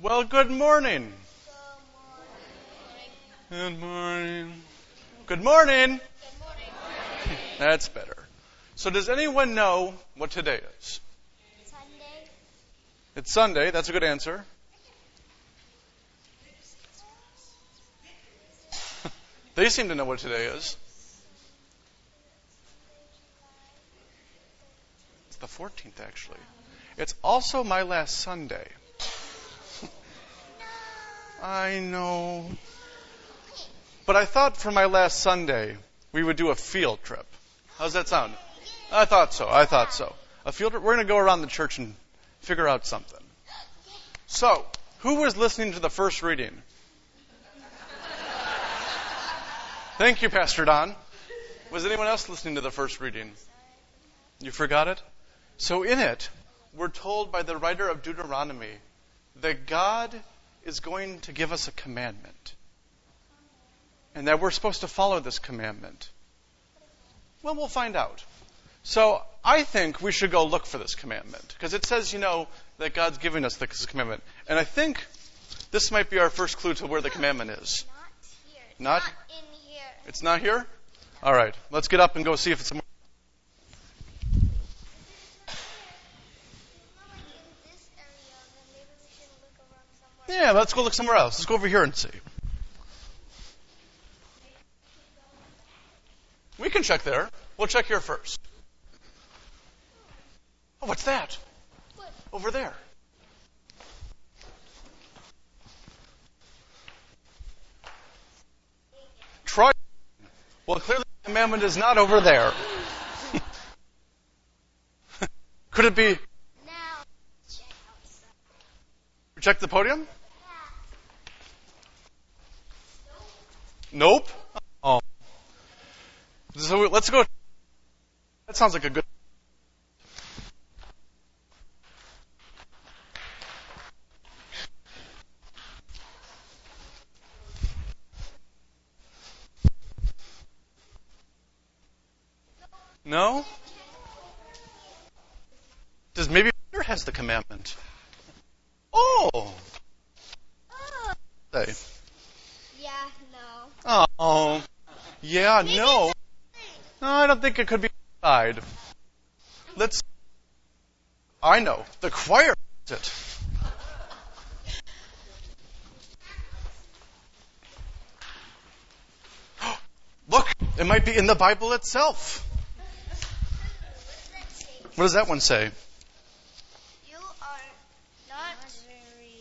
Well, good morning. Good morning. Good morning. That's better. So, does anyone know what today is? Sunday. It's Sunday. That's a good answer. they seem to know what today is. It's the 14th, actually. It's also my last Sunday. I know. But I thought for my last Sunday, we would do a field trip. How's that sound? I thought so. I thought so. A field trip. We're going to go around the church and figure out something. So, who was listening to the first reading? Thank you, Pastor Don. Was anyone else listening to the first reading? You forgot it? So, in it, we're told by the writer of Deuteronomy that God is going to give us a commandment. And that we're supposed to follow this commandment. Well, we'll find out. So I think we should go look for this commandment because it says, you know, that God's giving us this commandment. And I think this might be our first clue to where the commandment is. Not here. It's Not? not in here. It's not here? All right. Let's get up and go see if it's somewhere. Not like in this area, then maybe we should look around somewhere. Yeah, let's go look somewhere else. Let's go over here and see. We can check there. We'll check here first. Oh, what's that? What? Over there. Try. Well, clearly the commandment is not over there. Could it be? Now, check the podium? Nope. Oh. So let's go. That sounds like a good. No? Does maybe Peter has the commandment? Oh. Ah. Oh. Say. Yeah, no. Oh. Yeah, no. No, I don't think it could be inside. Let's. I know. The choir it. Look, it might be in the Bible itself. What does that one say? You are not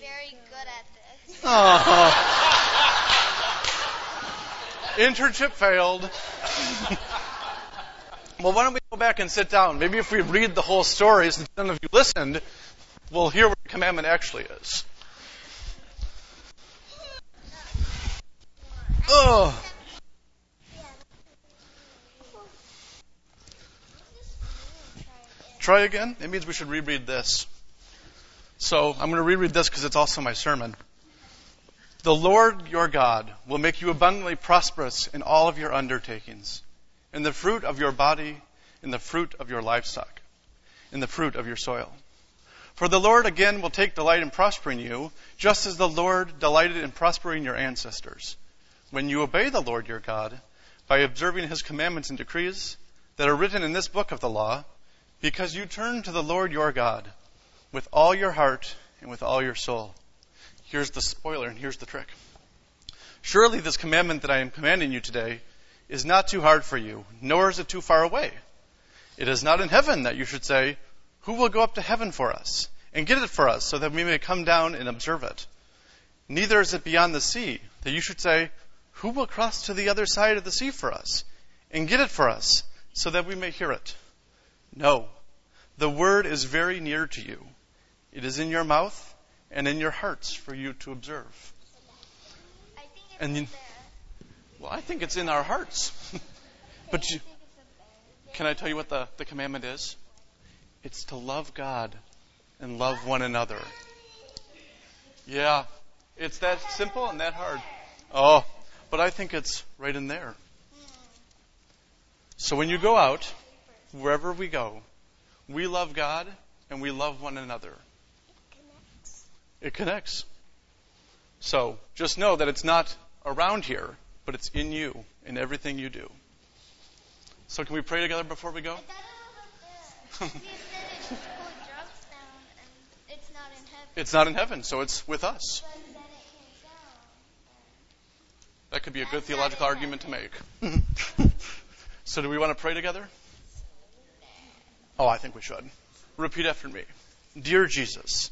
very good at this. Oh. Internship failed. well, why don't we go back and sit down? Maybe if we read the whole story, since none of you listened, we'll hear what the commandment actually is. Oh. Try again? It means we should reread this. So I'm going to reread this because it's also my sermon. The Lord your God will make you abundantly prosperous in all of your undertakings, in the fruit of your body, in the fruit of your livestock, in the fruit of your soil. For the Lord again will take delight in prospering you, just as the Lord delighted in prospering your ancestors. When you obey the Lord your God by observing his commandments and decrees that are written in this book of the law, because you turn to the Lord your God with all your heart and with all your soul. Here's the spoiler and here's the trick. Surely this commandment that I am commanding you today is not too hard for you, nor is it too far away. It is not in heaven that you should say, Who will go up to heaven for us and get it for us so that we may come down and observe it? Neither is it beyond the sea that you should say, Who will cross to the other side of the sea for us and get it for us so that we may hear it? No. The word is very near to you. It is in your mouth and in your hearts for you to observe. And you-. Well, I think it's in our hearts. but you, can I tell you what the, the commandment is? It's to love God and love one another. Yeah, it's that simple and that hard. Oh, but I think it's right in there. So when you go out, wherever we go, we love God and we love one another. It connects. So just know that it's not around here, but it's in you, in everything you do. So can we pray together before we go? I thought it was up there. You said it should pull drugs down, and it's not in heaven. It's not in heaven, so it's with us. But then it came down. That could be a good theological argument to make. so do we want to pray together? Oh, I think we should. Repeat after me. Dear Jesus,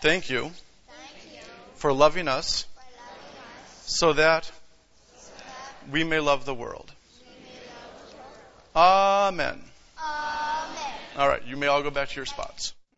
thank you thank you for loving us for loving us so that so that we may love the world. we may love the world. Amen. Amen. All right, you may all go back to your spots.